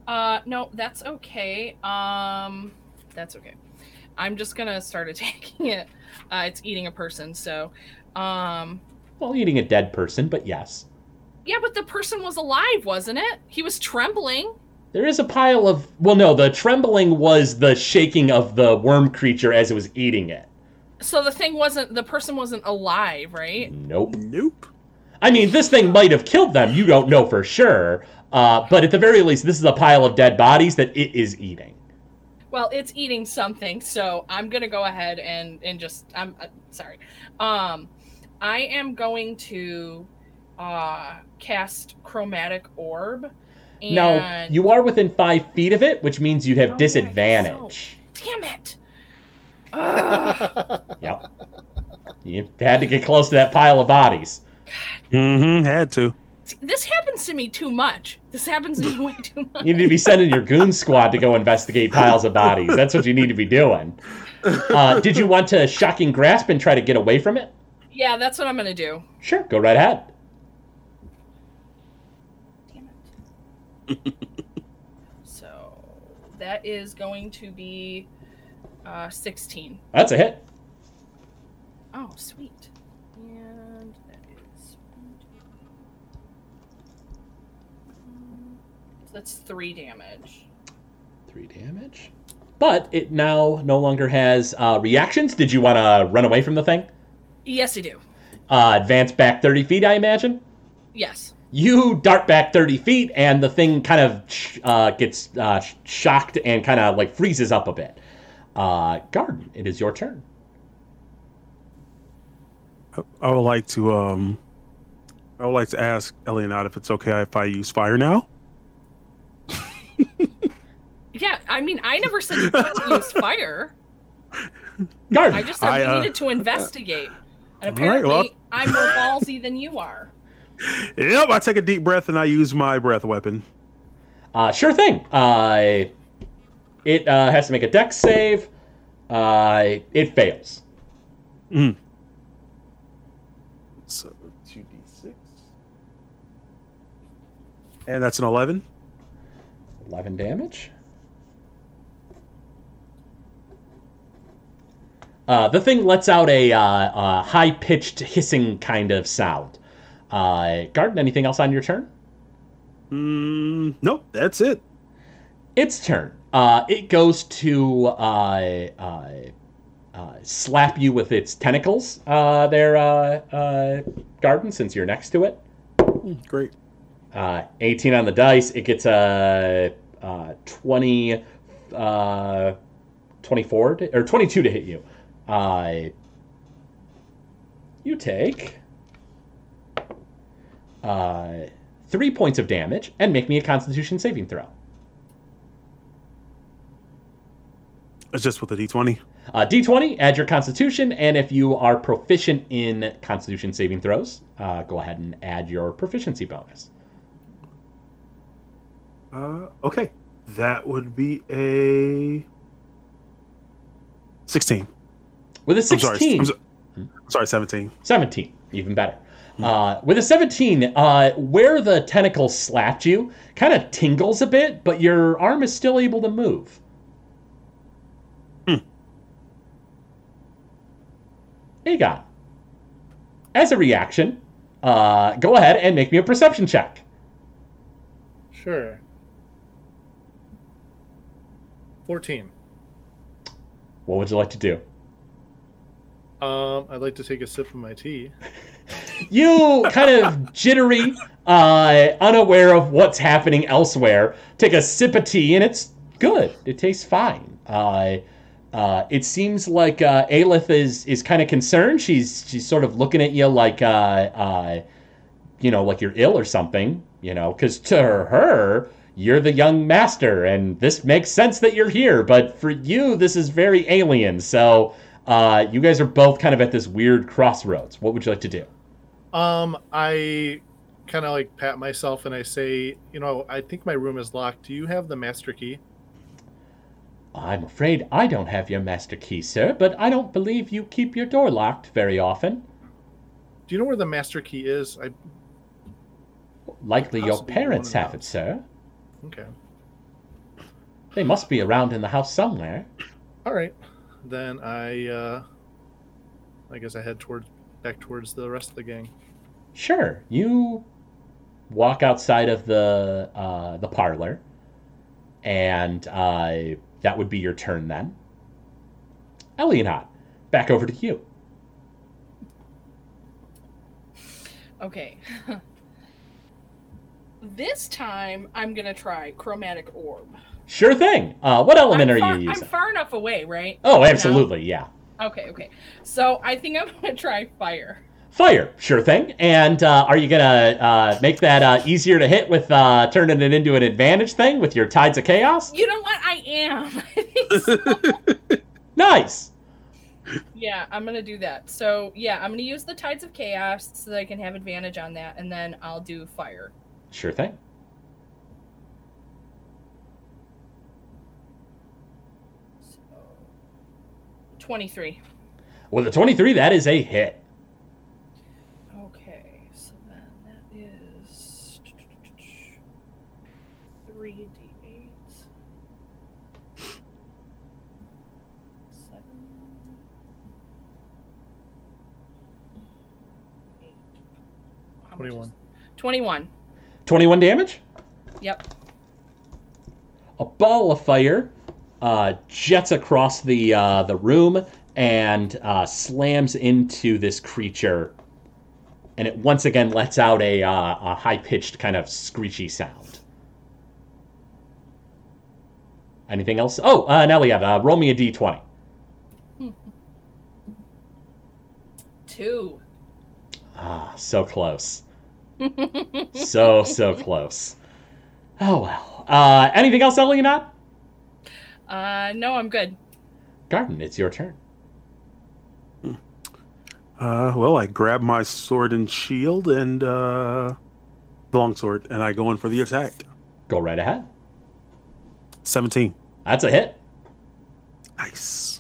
C: Uh, no, that's okay. Um, that's okay. I'm just gonna start attacking it. Uh, it's eating a person, so, um,
A: Well, eating a dead person, but yes,
C: yeah, but the person was alive, wasn't it? He was trembling.
A: there is a pile of. Well, no, the trembling was the shaking of the worm creature as it was eating it.
C: So the thing wasn't, the person wasn't alive, right?
A: Nope.
D: Nope.
A: I mean, this thing might have killed them. You don't know for sure. Uh, but at the very least, this is a pile of dead bodies that it is eating.
C: Well, it's eating something, so I'm gonna go ahead and and just I'm uh, sorry. Um, I am going to uh cast chromatic orb. And
A: Now, you are within five feet of it, which means you'd
C: Oh,
A: have
C: right,
A: disadvantage.
C: damn it. Ugh.
A: Yep. You had to get close to that pile of bodies.
D: Mm-hmm. Had to.
C: This happens to me too much. This happens to me way too much.
A: You need to be sending your goon squad to go investigate piles of bodies. That's what you need to be doing. Uh, did you want to shocking grasp and try to get away from it?
C: Yeah, that's what I'm gonna do.
A: Sure, go right ahead.
C: Damn it. so that is going to be uh 16.
A: That's a hit.
C: Oh, sweet. And that is. So that's three damage.
A: Three damage. But it now no longer has uh, reactions. Did you want to run away from the thing?
C: Yes, I do.
A: Uh, advance back 30 feet, I imagine?
C: Yes.
A: You dart back 30 feet, and the thing kind of sh- uh, gets uh, sh- shocked and kind of like freezes up a bit. Uh, Garden, it is your turn.
D: I would like to um I would like to ask Elianat if it's okay if I use fire now.
C: Yeah, I mean, I never said you couldn't use fire.
A: Garden,
C: I just said
D: I,
C: we
D: uh,
C: needed to investigate. And
D: all right,
C: apparently,
D: well-
C: I'm more ballsy than you are.
D: Yep, I take a deep breath and I use my breath weapon.
A: Uh, sure thing. Uh, it uh, has to make a dex save. Uh, it fails.
D: So two D six. And that's an eleven.
A: 11 damage. Uh, the thing lets out a, uh, uh, high pitched hissing kind of sound. Uh, Garden, anything else on your turn?
D: Mm, nope, that's it.
A: Its turn. Uh, it goes to uh, uh, uh, slap you with its tentacles uh, there, uh, uh, Garden, since you're next to it.
D: Great.
A: Uh, 18 on the dice. It gets a uh, 20, uh, 24 to, or 22 to hit you. Uh, you take uh, three points of damage and make me a Constitution saving throw.
D: It's just with a D twenty.
A: Uh, D20, add your Constitution, and if you are proficient in Constitution saving throws, uh, go ahead and add your proficiency bonus.
D: Uh, okay, that would be a sixteen.
A: With a
D: I'm sorry.
A: 16,
D: I'm, so- I'm sorry, seventeen.
A: 17, even better. Uh, with a 17, uh, where the tentacle slapped you kind of tingles a bit, but your arm is still able to move. Aegon. As a reaction, uh, go ahead and make me a perception check.
B: Sure. 14.
A: What would you like to do?
B: Um, I'd like to take a sip of my tea.
A: You kind of jittery, uh, unaware of what's happening elsewhere, take a sip of tea and it's good. It tastes fine. Uh, uh, it seems like uh, Ayleth is is kind of concerned. She's she's sort of looking at you like uh, uh, you know, like you're ill or something. You know, because to her, you're the young master, and this makes sense that you're here. But for you, this is very alien. So uh, you guys are both kind of at this weird crossroads. What would you like to do?
B: Um, I kind of like pat myself and I say, you know, I think my room is locked. Do you have the master key?
A: I'm afraid I don't have your master key, sir, but I don't believe you keep your door locked very often.
B: Do you know where the master key is? I
A: Likely your parents have it, sir.
B: Okay.
A: They must be around in the house somewhere.
B: All right. Then I uh I guess I head towards back towards the rest of the gang.
A: Sure, you walk outside of the uh, the parlor, and uh, that would be your turn then. Elianot, back over to you.
C: Okay. this time, I'm gonna try chromatic orb.
A: Sure thing. Uh, what element
C: I'm
A: are
C: far,
A: you using?
C: I'm far enough away, right?
A: Oh, absolutely, yeah.
C: Okay, okay. So I think I'm gonna try fire.
A: Fire, sure thing. And uh, are you gonna uh, make that uh, easier to hit with uh, turning it into an advantage thing with your tides of chaos?
C: You know what? I am. I.
A: Nice.
C: yeah, I'm gonna do that. So yeah, I'm gonna use the tides of chaos so that I can have advantage on that, and then I'll do fire.
A: Sure thing.
C: So, Twenty-three.
A: With a 23, that is a hit.
C: Okay, so then that is three d eight. Seven. Eight. How much is-
B: 21.
C: Twenty-one.
A: damage.
C: Yep.
A: A ball of fire uh, jets across the uh, the room and uh, slams into this creature, and it once again lets out a, uh, a high pitched kind of screechy sound. Anything else? Oh, uh, now we have uh, roll me a d20.
C: Two.
A: Ah, so close. So, so close. Oh, well. Uh, anything else, Elionot?
C: Uh, no, I'm good.
A: Garden, it's your turn.
D: Uh, well, I grab my sword and shield and uh, the long sword, and I go in for the attack.
A: Go right ahead.
D: Seventeen.
A: That's a hit.
D: Nice.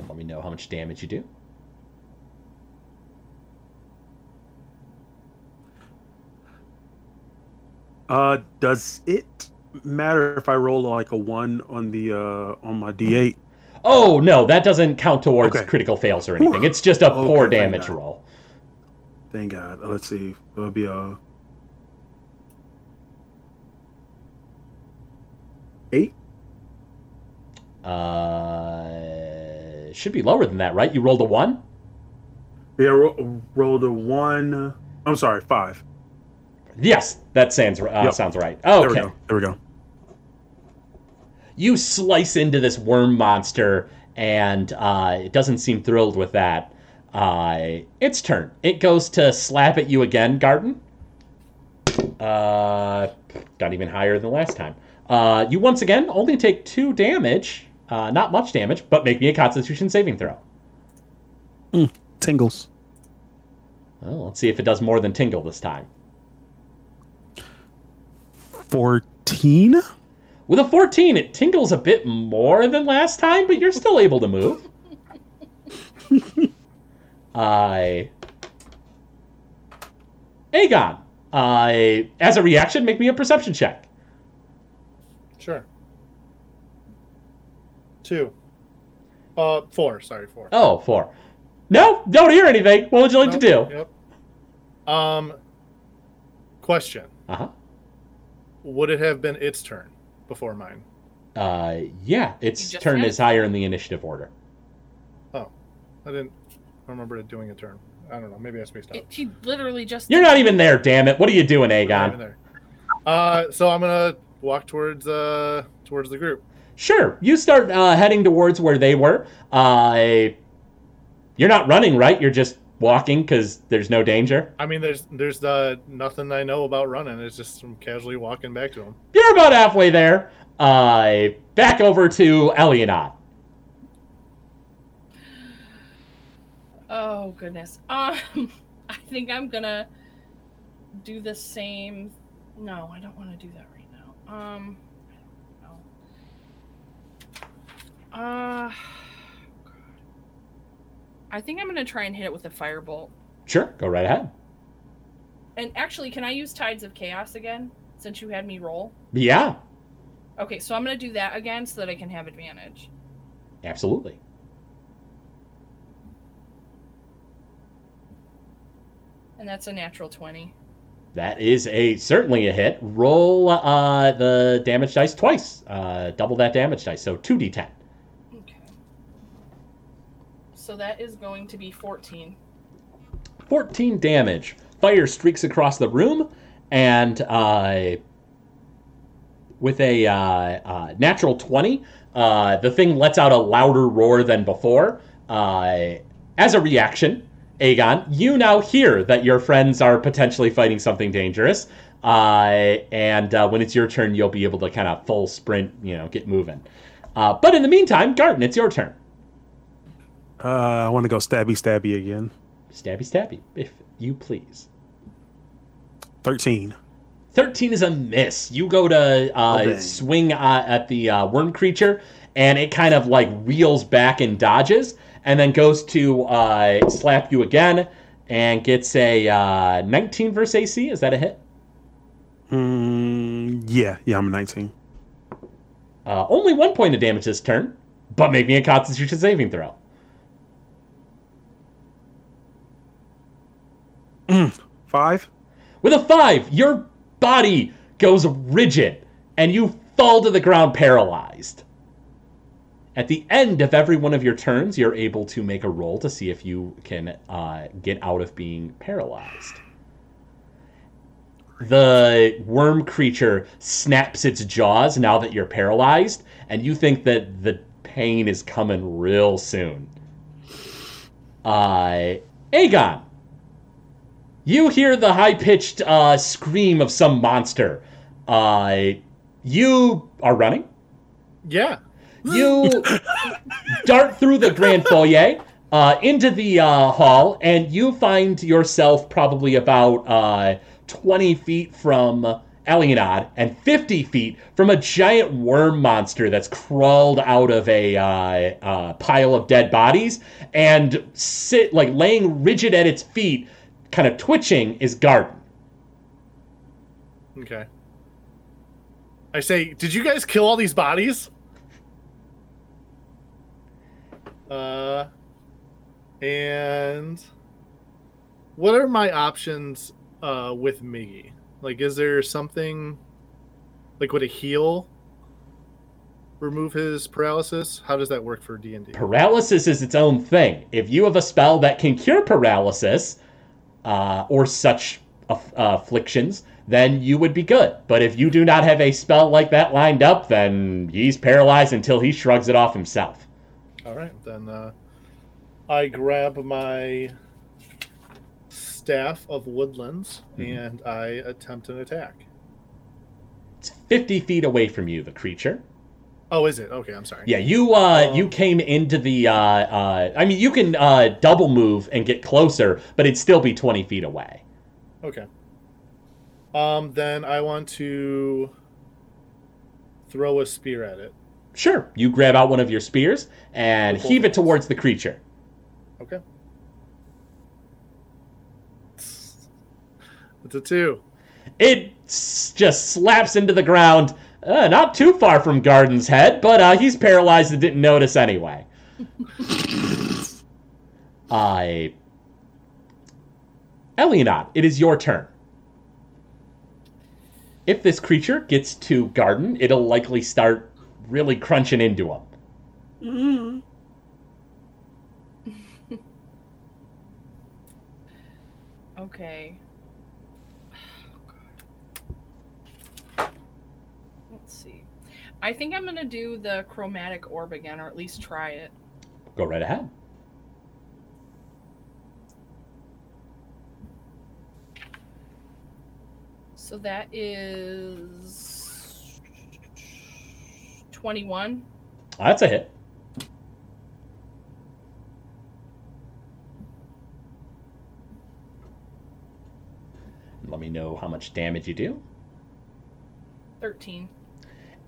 A: And let me know how much damage you do.
D: Uh, does it matter if I roll like a one on the uh on my d8?
A: Oh, no, that doesn't count towards
D: Okay.
A: critical fails or anything. It's just a
D: Okay, thank
A: damage
D: God.
A: roll.
D: Thank God. Let's see. It'll be a eight.
A: Uh, should be lower than that, right? You rolled a one?
D: Yeah, ro- rolled a one. I'm sorry, five.
A: Yes, that sounds, uh,
D: Yep.
A: sounds right.
D: There we
A: Okay.
D: go. There we go.
A: you slice into this worm monster, and uh, it doesn't seem thrilled with that. Uh, its turn. It goes to slap at you again, Garden. Uh, got even higher than last time. Uh, you once again only take two damage. Uh, not much damage, but make me a Constitution saving throw.
D: Tingles.
A: Well, let's see if it does more than tingle this time.
D: Fourteen.
A: With a 14, it tingles a bit more than last time, but you're still able to move. I. Aegon. I. As a reaction, make me a perception check.
B: Sure. Two. Uh, four. Sorry, four.
A: Oh, four. No, don't hear anything. What would you like to do?
B: Yep. Um. Question:
A: Uh huh.
B: Would it have been its turn before mine?
A: Uh, yeah, its
C: You just
A: turn is higher in the initiative order.
B: Oh, I didn't remember it doing a turn. I don't know. Maybe I spaced out.
C: It, he literally just.
A: You're not even there, damn it. What are you doing,
B: I'm not even
A: Aegon?
B: there. Uh, so I'm gonna walk towards uh towards the group.
A: Sure, you start uh, heading towards where they were. Uh, you're not running, right? You're just walking because there's no danger.
B: I mean, there's there's uh, nothing I know about running. It's just I'm casually walking back to him.
A: You're about halfway there. Uh, back over to Elionot.
C: Oh goodness. Um, I think I'm gonna do the same. No, I don't want to do that right now. Um, I don't know. Uh, I think I'm gonna try and hit it with a firebolt.
A: Sure, go right ahead.
C: And actually, can I use Tides of Chaos again since you had me roll?
A: Yeah,
C: Okay, so I'm gonna do that again so that I can have advantage.
A: absolutely.
C: And that's a natural twenty.
A: That is a certainly a hit. Roll uh, the damage dice twice. Uh, double that damage dice, so two d10.
C: So that is going to be fourteen.
A: 14 damage. Fire streaks across the room, and uh, with a uh, uh, natural 20, uh, the thing lets out a louder roar than before. Uh, as a reaction, Aegon, you now hear that your friends are potentially fighting something dangerous. Uh, and when it's your turn, you'll be able to kind of full sprint, you know, get moving. But in the meantime, Garden, it's your turn.
D: Uh, I want to go stabby stabby again.
A: Stabby, stabby, if you please.
D: Thirteen.
A: 13 is a miss. You go to uh,
D: Oh,
A: swing uh, at the uh, worm creature, and it kind of like reels back and dodges, and then goes to uh, slap you again and gets a uh, 19 versus AC. Is that a hit?
D: Mm, yeah, yeah, I'm a 19.
A: Uh, only one point of damage this turn, but make me a Constitution saving throw.
D: Five.
A: With a five, your body goes rigid, and you fall to the ground paralyzed. At the end of every one of your turns, you're able to make a roll to see if you can uh, get out of being paralyzed. The worm creature snaps its jaws now that you're paralyzed, and you think that the pain is coming real soon. Uh, Aegon, you hear the high pitched uh, scream of some monster. Uh, you are running.
B: Yeah.
A: You dart through the grand foyer uh, into the uh, hall, and you find yourself probably about uh, 20 feet from Alienad and 50 feet from a giant worm monster that's crawled out of a uh, uh, pile of dead bodies and sit like laying rigid at its feet, kind of twitching, is Garden.
B: Okay. I say, did you guys kill all these bodies? Uh, and what are my options uh with Miggy? Like, is there something like would a heal remove his paralysis? How does that work for D and D?
A: Paralysis is its own thing. If you have a spell that can cure paralysis uh, or such aff- afflictions, then you would be good. But if you do not have a spell like that lined up, then he's paralyzed until he shrugs it off himself.
B: All right, then uh, I grab my staff of woodlands and I attempt an attack.
A: It's 50 feet away from you, the creature.
B: Oh, is it? Okay, I'm sorry.
A: Yeah, you uh,
B: Um,
A: you came into the. Uh, uh, I mean, you can uh, double move and get closer, but it'd still be 20 feet away.
B: Okay. Um, then I want to throw a spear at it.
A: Sure. You grab out one of your spears and heave it towards the creature.
B: Okay. It's a two.
A: It just slaps into the ground, uh, not too far from Garden's head, but uh, he's paralyzed and didn't notice anyway. I. Elionot, it is your turn. If this creature gets to Garden, it'll likely start really crunching into him.
E: Mm.
C: Okay. Let's see. I think I'm gonna do the chromatic orb again, or at least try it.
A: Go right ahead.
C: So that is 21.
A: That's a hit. Let me know how much damage you do.
C: 13.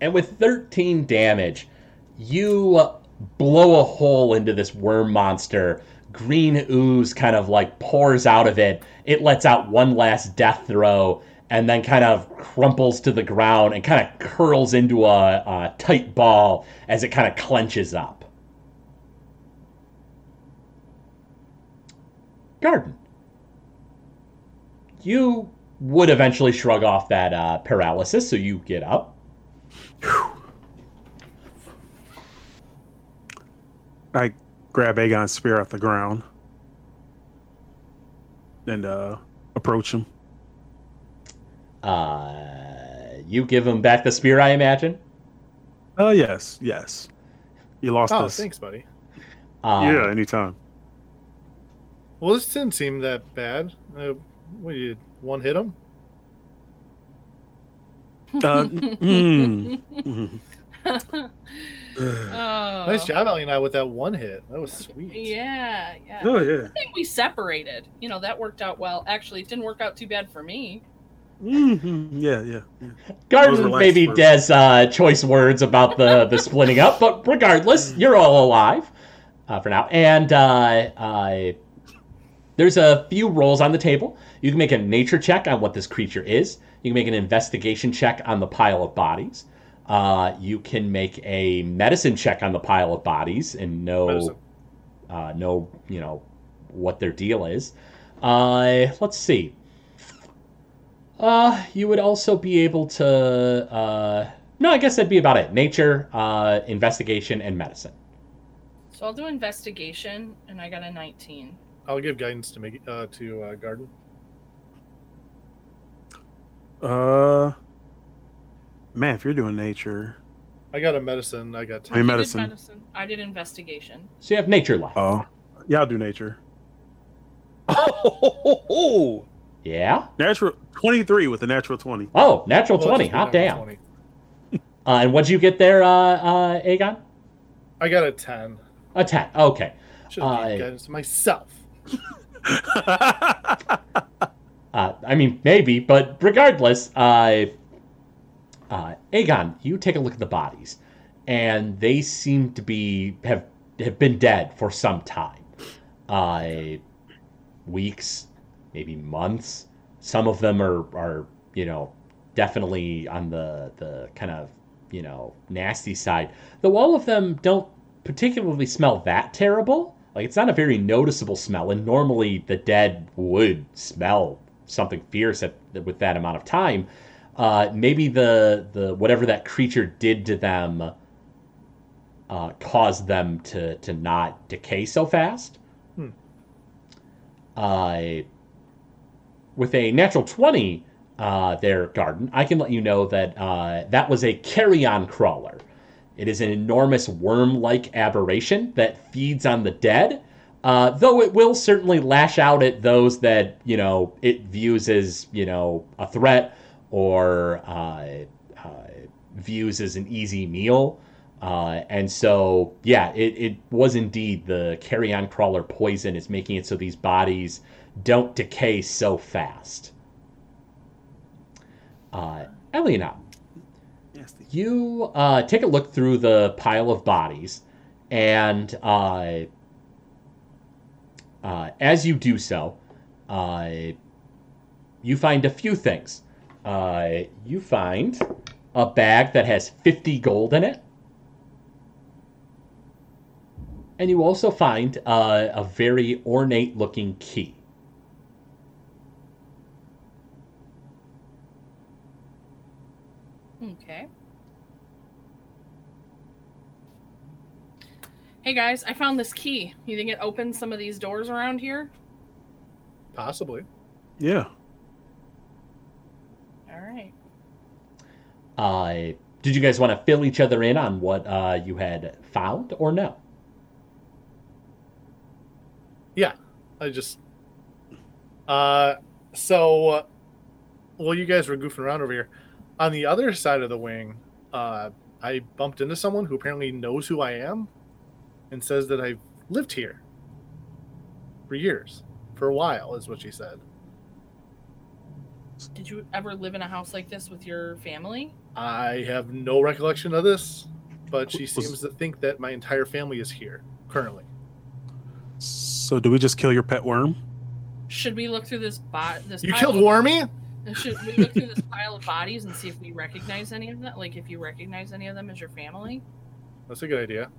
A: And with 13 damage, you blow a hole into this worm monster. Green ooze kind of like pours out of it. It lets out one last death throe and then kind of crumples to the ground and kind of curls into a, a tight ball as it kind of clenches up. Garden. You would eventually shrug off that uh, paralysis, so you get up.
D: I grab Aegon's spear off the ground and uh, approach him.
A: Uh, you give him back the spear, I imagine.
D: Oh yes, yes. You lost
B: Oh,
D: this.
B: thanks, buddy.
A: Um,
D: yeah, anytime.
B: Well, this didn't seem that bad. Uh, what you one hit him?
D: Uh, mm, mm.
C: Oh.
B: Nice job, Ellie and I, with that one hit. That was sweet.
C: Yeah, yeah.
D: Oh yeah.
C: I think we separated. You know, that worked out well. Actually, it didn't work out too bad for me.
D: Mhm, Yeah, yeah, yeah.
A: Garden
D: Those were
A: maybe Des uh, choice words about the the splitting up, but regardless, you're all alive uh, for now. And uh, uh, there's a few rolls on the table. You can make a nature check on what this creature is. You can make an investigation check on the pile of bodies. Uh, you can make a medicine check on the pile of bodies and know uh, know you know what their deal is. Uh, let's see. Uh, you would also be able to. Uh, no, I guess that'd be about it. Nature, uh, investigation, and medicine.
C: So I'll do investigation, and I got a 19.
B: I'll give guidance to make uh, to uh, Garden.
D: Uh, man, if you're doing nature,
B: I got a medicine. I got
D: I mean,
C: You did
D: medicine.
C: medicine. I did investigation.
A: So you have nature left.
D: Oh, yeah, I'll do nature.
E: Oh,
A: Yeah.
D: Natural twenty-three with a natural twenty.
A: Oh, natural
B: Well,
A: twenty.
B: it's
A: Hot damn.
B: 20.
A: Uh, and what'd you get there, uh, uh, Aegon?
B: I got a ten.
A: A ten. Okay.
B: Should have
A: Uh,
B: given guidance myself.
A: Uh, I mean, maybe, but regardless, uh, uh, Aegon, you take a look at the bodies, and they seem to be have have been dead for some time, uh, weeks, maybe months. Some of them are are you know definitely on the the kind of you know nasty side. Though all of them don't particularly smell that terrible. Like it's not a very noticeable smell, and normally the dead would smell something fierce at with that amount of time. Uh, maybe the the whatever that creature did to them uh, caused them to to not decay so fast.
B: Hmm.
A: Uh, with a natural twenty, uh, their garden, I can let you know that uh, that was a carrion crawler. It is an enormous worm-like aberration that feeds on the dead. Uh, though it will certainly lash out at those that you know it views as you know a threat or uh, uh, views as an easy meal. Uh, and so, yeah, it, it was indeed the carrion crawler poison is making it so these bodies don't decay so fast. Uh, Eliana, you uh, take a look through the pile of bodies, and uh, as you do so, uh, you find a few things. Uh, you find a bag that has 50 gold in it. And you also find uh, a very ornate looking key.
C: Okay. Hey guys, I found this key. You think it opens some of these doors around here?
B: Possibly.
D: Yeah.
C: All right.
A: Uh, did you guys want to fill each other in on what uh, you had found or no?
B: Yeah, I just. Uh, so, uh, well, you guys were goofing around over here. On the other side of the wing, uh, I bumped into someone who apparently knows who I am, and says that I've lived here for years, for a while, is what she said.
C: Did you ever live in a house like this with your family?
B: I have no recollection of this, but she
D: Was-
B: seems to think that my entire family is here currently.
D: So do we just kill your pet worm?
C: Should we look through this bot? This
B: You killed
C: of-
B: Wormy?
C: Should we look through this pile of bodies and see if we recognize any of them? Like, if you recognize any of them as your family?
B: That's a good idea.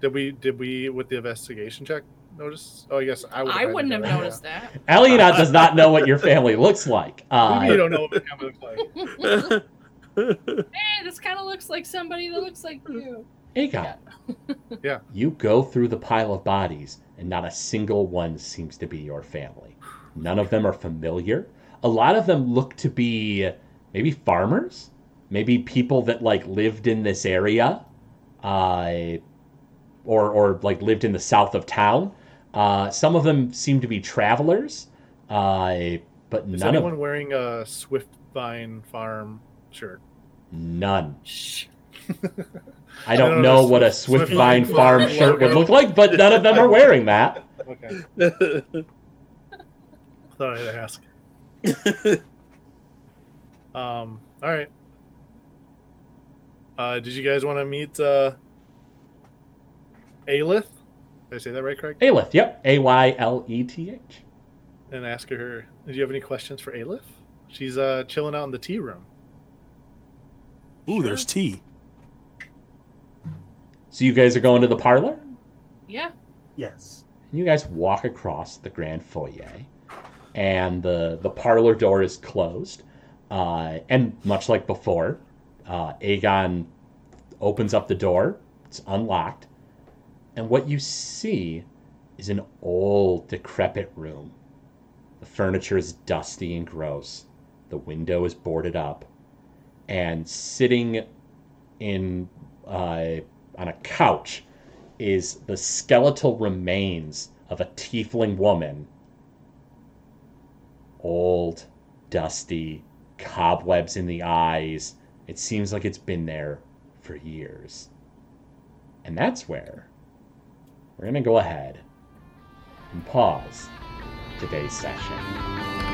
B: Did we? Did we with the investigation check notice? Oh, I guess I would.
C: I wouldn't have noticed that.
A: Eliana does not know what your family looks like. Uh,
B: you don't know what my family looks like.
C: hey, this kind of looks like somebody that looks like you.
A: Aegon.
B: Yeah.
A: You go through the pile of bodies, and not a single one seems to be your family. None of them are familiar. A lot of them look to be maybe farmers, maybe people that like lived in this area, uh, or or like lived in the south of town. Uh, some of them seem to be travelers, uh, but
B: Is
A: none
B: anyone
A: of
B: wearing a Swift Vine Farm shirt?
A: none. I don't
B: don't
A: know
B: know,
A: what a
B: Swift-
A: Swiftbine
B: Swift
A: Farm
B: Farm
A: shirt would look like, but none of them are wearing that.
B: Okay, thought I'd ask. Um. All right. Uh, did you guys want to meet uh, Alith? Did I say that right, Craig?
A: Ayleth, yep. A Y L E T H.
B: And ask her. Do you have any questions for Alith? She's uh chilling out in the tea room.
D: Ooh, there's tea.
A: So you guys are going to the parlor?
C: Yeah.
D: Yes.
A: You guys walk across the grand foyer, and the the parlor door is closed. Uh, and much like before, uh, Aegon opens up the door. It's unlocked, And what you see is an old, decrepit room. The furniture is dusty and gross. The window is boarded up. And sitting in uh, on a couch is the skeletal remains of a tiefling woman. Old, dusty, cobwebs in the eyes. It seems like it's been there for years. And that's where we're going to go ahead and pause today's session.